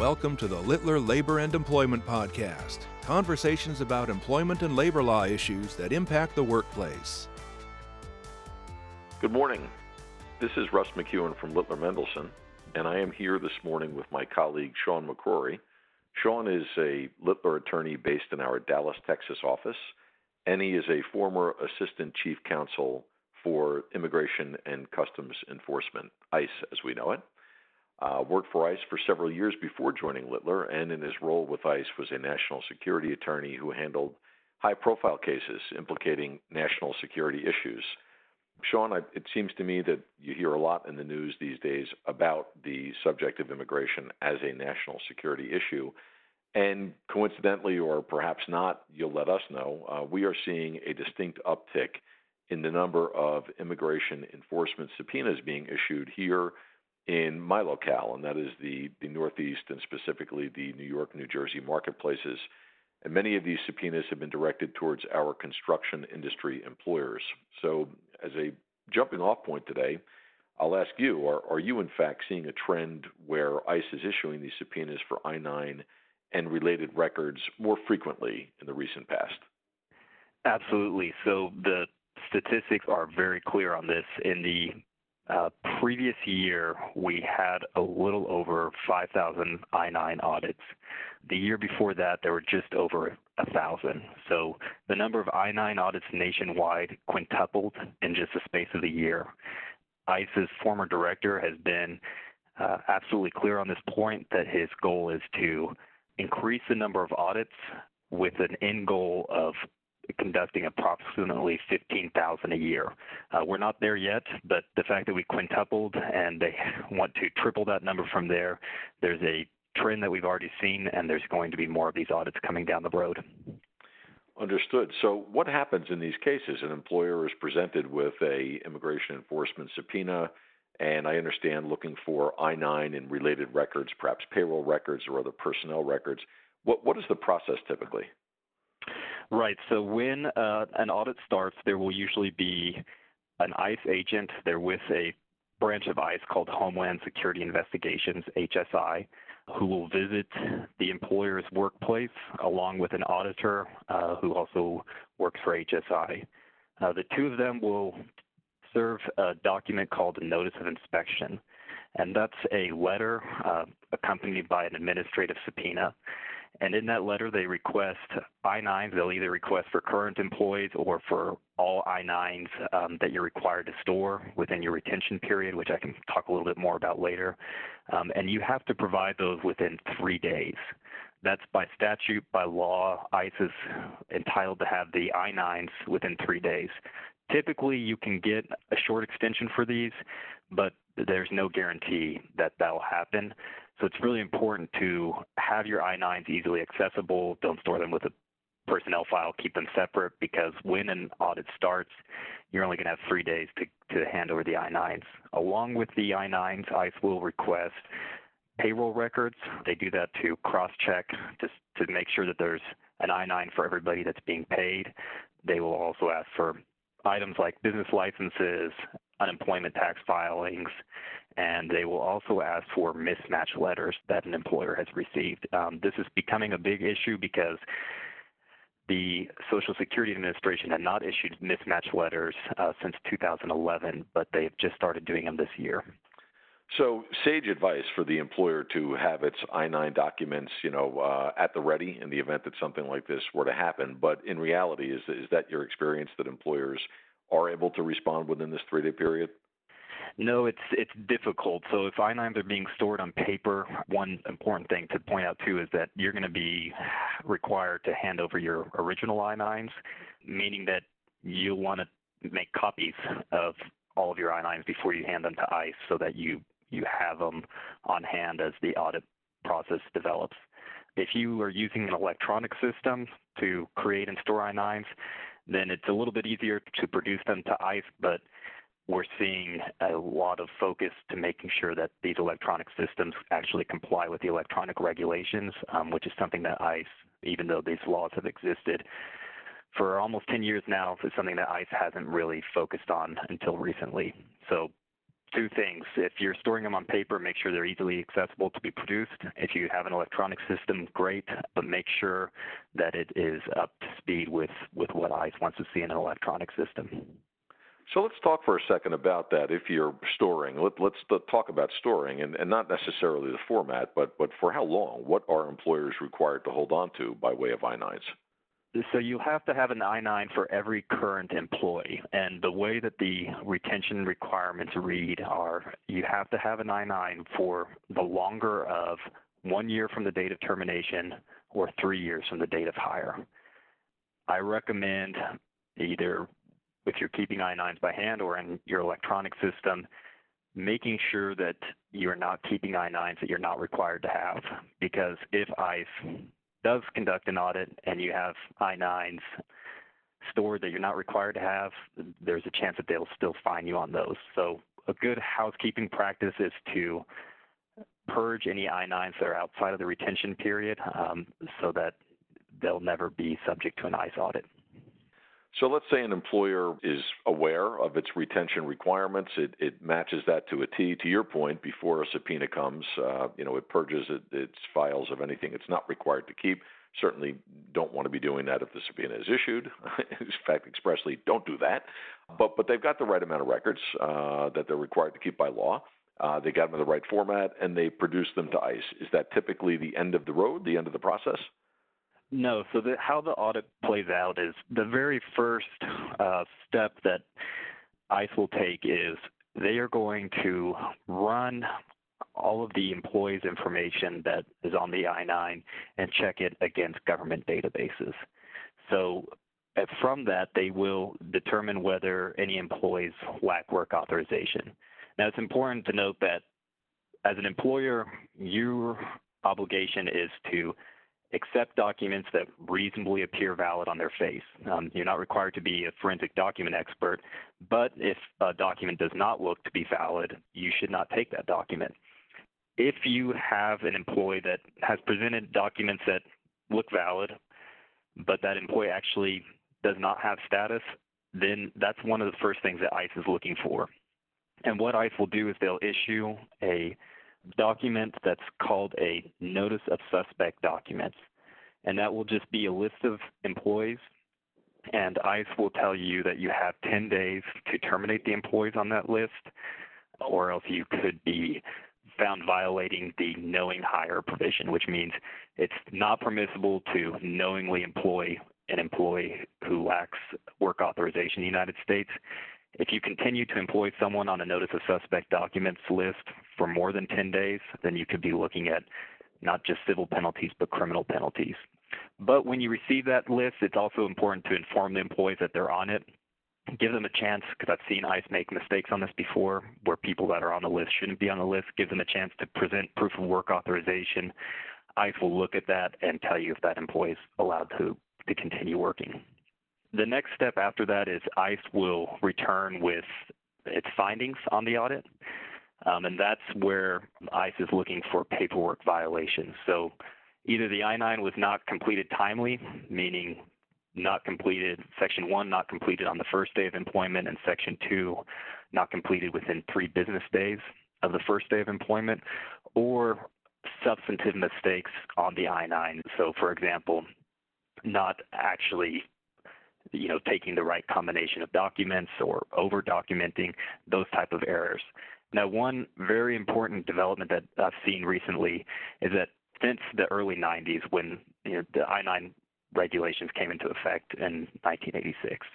Welcome to the Littler Labor and Employment Podcast conversations about employment and labor law issues that impact the workplace. Good morning. This is Russ McEwen from Littler Mendelson, and I am here this morning with my colleague Sean McCrory. Sean is a Littler attorney based in our Dallas, Texas office, and he is a former assistant chief counsel for Immigration and Customs Enforcement, ICE as we know it. Uh, worked for ICE for several years before joining Littler, and in his role with ICE was a national security attorney who handled high profile cases implicating national security issues. Sean, I, it seems to me that you hear a lot in the news these days about the subject of immigration as a national security issue. And coincidentally, or perhaps not, you'll let us know, uh, we are seeing a distinct uptick in the number of immigration enforcement subpoenas being issued here in my locale, and that is the, the Northeast and specifically the New York, New Jersey marketplaces. And many of these subpoenas have been directed towards our construction industry employers. So, as a jumping off point today, I'll ask you are, are you, in fact, seeing a trend where ICE is issuing these subpoenas for I 9 and related records more frequently in the recent past? Absolutely. So, the statistics are very clear on this. In the previous year, we had a little over 5,000 I-9 audits. The year before that, there were just over a 1,000. So the number of I-9 audits nationwide quintupled in just the space of the year. ICE's former director has been uh, absolutely clear on this point that his goal is to increase the number of audits with an end goal of conducting approximately 15,000 a year. Uh, we're not there yet, but the fact that we quintupled and they want to triple that number from there, there's a trend that we've already seen, and there's going to be more of these audits coming down the road. Understood. So, what happens in these cases? An employer is presented with a immigration enforcement subpoena, and I understand looking for I-9 and related records, perhaps payroll records or other personnel records. What what is the process typically? Right. So when uh, an audit starts, there will usually be an ICE agent. They're with a branch of ICE called Homeland Security Investigations, HSI, who will visit the employer's workplace along with an auditor uh, who also works for HSI. Uh, the two of them will serve a document called a Notice of Inspection, and that's a letter uh, accompanied by an administrative subpoena. And in that letter, they request I-9s. They'll either request for current employees or for all I-9s um, that you're required to store within your retention period, which I can talk a little bit more about later. Um, and you have to provide those within three days. That's by statute, by law. ICE is entitled to have the I-9s within three days. Typically, you can get a short extension for these, but there's no guarantee that that'll happen. So it's really important to have your I-9s easily accessible. Don't store them with a personnel file. Keep them separate because when an audit starts, you're only going to have three days to, to hand over the I-9s. Along with the I-9s, ICE will request payroll records. They do that to cross-check just to make sure that there's an I-9 for everybody that's being paid. They will also ask for items like business licenses, unemployment tax filings, and they will also ask for mismatch letters that an employer has received. Um, this is becoming a big issue because the Social Security Administration had not issued mismatch letters uh, since 2011, but they've just started doing them this year. So, sage advice for the employer to have its I-9 documents, you know, uh, at the ready in the event that something like this were to happen. But in reality, is is that your experience that employers are able to respond within this three-day period? No, it's it's difficult. So if I-9s are being stored on paper, one important thing to point out too is that you're going to be required to hand over your original I-9s, meaning that you'll want to make copies of all of your I-9s before you hand them to ICE so that you you have them on hand as the audit process develops. If you are using an electronic system to create and store I-9s, then it's a little bit easier to produce them to ICE, but we're seeing a lot of focus to making sure that these electronic systems actually comply with the electronic regulations, um, which is something that ICE, even though these laws have existed for almost 10 years now, is something that ICE hasn't really focused on until recently. So two things. If you're storing them on paper, make sure they're easily accessible to be produced. If you have an electronic system, great, but make sure that it is up to speed with, with what ICE wants to see in an electronic system. So let's talk for a second about that. If you're storing, let, us talk about storing, and, and, not necessarily the format, but but for how long? What are employers required to hold on to by way of I-9s? So you have to have an I-9 for every current employee, and the way that the retention requirements read are you have to have an I-9 for the longer of one year from the date of termination or three years from the date of hire. I recommend either if you're keeping I-9s by hand or in your electronic system, making sure that you're not keeping I-9s that you're not required to have. Because if ICE does conduct an audit and you have I-9s stored that you're not required to have, there's a chance that they'll still fine you on those. So a good housekeeping practice is to purge any I-9s that are outside of the retention period um, so that they'll never be subject to an ICE audit. So let's say an employer is aware of its retention requirements. It, it matches that to a T. To your point, before a subpoena comes, uh, you know, it purges it, its files of anything it's not required to keep. Certainly don't want to be doing that if the subpoena is issued. in fact, expressly don't do that. But but they've got the right amount of records uh, that they're required to keep by law. Uh, they got them in the right format, and they produce them to ICE. Is that typically the end of the road, the end of the process? No. So the, how the audit plays out is the very first uh, step that ICE will take is they are going to run all of the employees' information that is on the I-9 and check it against government databases. So uh, from that, they will determine whether any employees lack work authorization. Now, it's important to note that as an employer, your obligation is to accept documents that reasonably appear valid on their face. Um, you're not required to be a forensic document expert, but if a document does not look to be valid, you should not take that document. If you have an employee that has presented documents that look valid, but that employee actually does not have status, then that's one of the first things that ICE is looking for. And what ICE will do is they'll issue a document that's called a notice of suspect documents. And that will just be a list of employees. And ICE will tell you that you have 10 days to terminate the employees on that list, or else you could be found violating the knowing hire provision, which means it's not permissible to knowingly employ an employee who lacks work authorization in the United States. If you continue to employ someone on a notice of suspect documents list for more than 10 days, then you could be looking at not just civil penalties, but criminal penalties. But when you receive that list, it's also important to inform the employees that they're on it. Give them a chance, because I've seen ICE make mistakes on this before, where people that are on the list shouldn't be on the list. Give them a chance to present proof of work authorization. ICE will look at that and tell you if that employee is allowed to, to continue working. The next step after that is ICE will return with its findings on the audit. Um, and that's where ICE is looking for paperwork violations. So either the I 9 was not completed timely, meaning not completed, Section 1 not completed on the first day of employment, and Section 2 not completed within three business days of the first day of employment, or substantive mistakes on the I 9. So, for example, not actually you know, taking the right combination of documents or over documenting, those type of errors. Now, one very important development that I've seen recently is that since the early 90s, when you know, the I-9 regulations came into effect in 1986,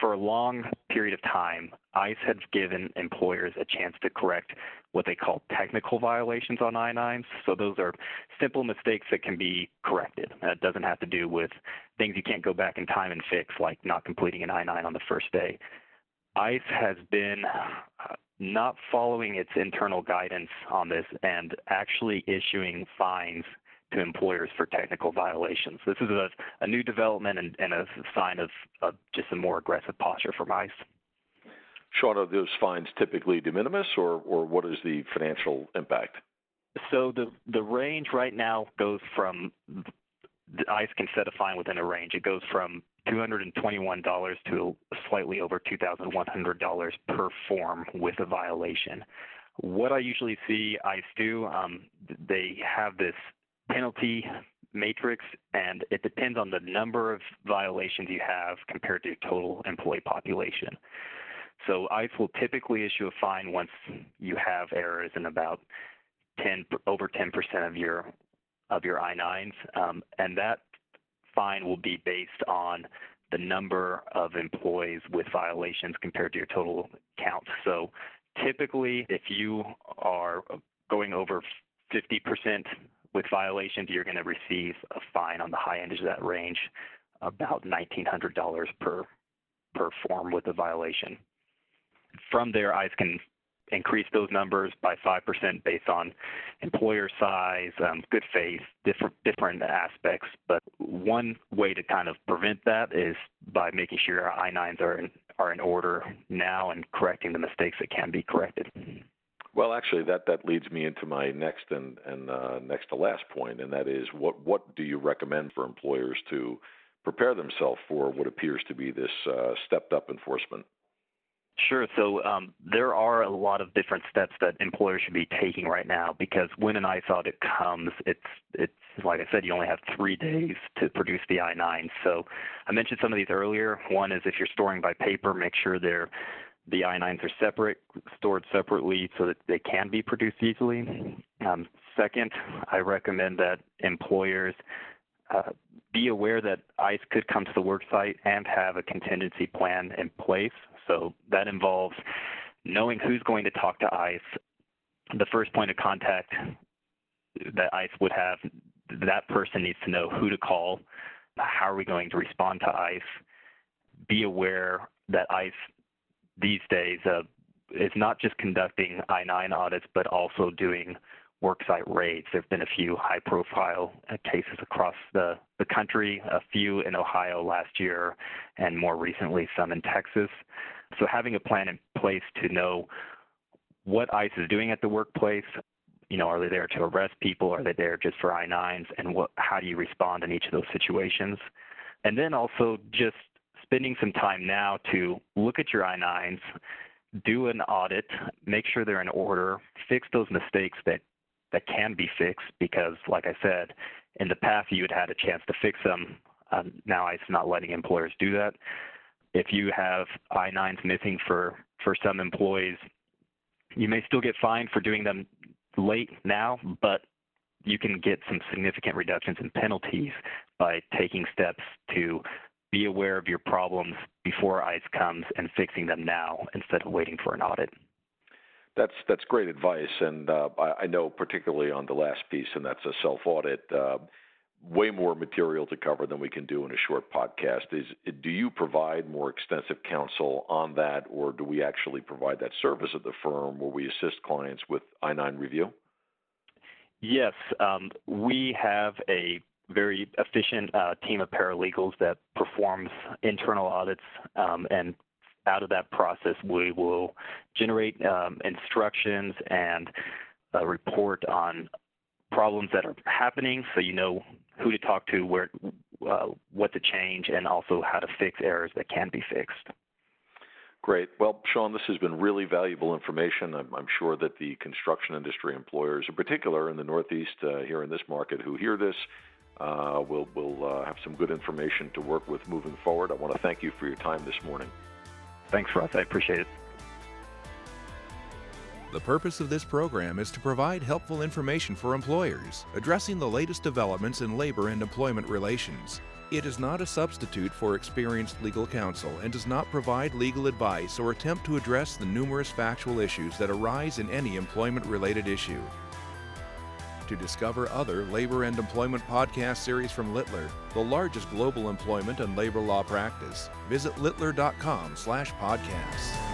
for a long period of time, ICE had given employers a chance to correct what they call technical violations on I-9s. So those are simple mistakes that can be corrected. It doesn't have to do with things you can't go back in time and fix, like not completing an I-9 on the first day. ICE has been uh, not following its internal guidance on this and actually issuing fines to employers for technical violations. This is a, a new development and, and, a sign of, of just a more aggressive posture from ICE. Sean, are those fines typically de minimis, or, or what is the financial impact? So the the range right now goes from ICE can set a fine within a range. It goes from $221 to slightly over $2,100 per form with a violation. What I usually see ICE do, um, they have this penalty matrix, and it depends on the number of violations you have compared to total employee population. So ICE will typically issue a fine once you have errors in about 10 over 10% of your of your I-9s, um, and that fine will be based on the number of employees with violations compared to your total count. So typically, if you are going over 50% with violations, you're going to receive a fine on the high end of that range, about $1,900 per per form with a violation. From there, ICE can increase those numbers by 5% based on employer size, um, good faith, different different aspects. But one way to kind of prevent that is by making sure our I-9s are in, are in order now and correcting the mistakes that can be corrected. Well, actually, that, that leads me into my next and, and uh, next to last point, and that is what, what do you recommend for employers to prepare themselves for what appears to be this uh, stepped up enforcement? Sure. So um, there are a lot of different steps that employers should be taking right now because when an ICE audit comes, it's it's like I said, you only have three days to produce the I-9. So I mentioned some of these earlier. One is if you're storing by paper, make sure they're the I-9s are separate, stored separately so that they can be produced easily. Um, second, I recommend that employers uh, be aware that ICE could come to the work site and have a contingency plan in place. So that involves knowing who's going to talk to ICE, the first point of contact that ICE would have, that person needs to know who to call, how are we going to respond to ICE, be aware that ICE these days uh, is not just conducting I 9 audits, but also doing worksite raids. There have been a few high profile uh, cases across the, the country, a few in Ohio last year, and more recently, some in Texas. So, having a plan in place to know what ICE is doing at the workplace, you know, are they there to arrest people? Are they there just for I 9s? And what, how do you respond in each of those situations? And then also just spending some time now to look at your I 9s, do an audit, make sure they're in order, fix those mistakes that that can be fixed because, like I said, in the past you had had a chance to fix them. Um, now is not letting employers do that. If you have I-9s missing for for some employees, you may still get fined for doing them late now, but you can get some significant reductions in penalties by taking steps to be aware of your problems before ICE comes and fixing them now instead of waiting for an audit. That's that's great advice, and uh, I, I, know particularly on the last piece, and that's a self audit. Uh, way more material to cover than we can do in a short podcast. Is do you provide more extensive counsel on that, or do we actually provide that service at the firm where we assist clients with I nine review? Yes, um, we have a very efficient uh, team of paralegals that performs internal audits um, and out of that process, we will generate um, instructions and a report on problems that are happening so you know who to talk to, where, uh, what to change, and also how to fix errors that can be fixed. Great. Well, Sean, this has been really valuable information. I'm, I'm sure that the construction industry employers, in particular in the Northeast uh, here in this market, who hear this, uh, will will uh, have some good information to work with moving forward. I want to thank you for your time this morning. Thanks, Russ. I appreciate it. The purpose of this program is to provide helpful information for employers, addressing the latest developments in labor and employment relations. It is not a substitute for experienced legal counsel and does not provide legal advice or attempt to address the numerous factual issues that arise in any employment related issue. To discover other labor and employment podcast series from Littler, the largest global employment and labor law practice, visit littler.com/podcasts.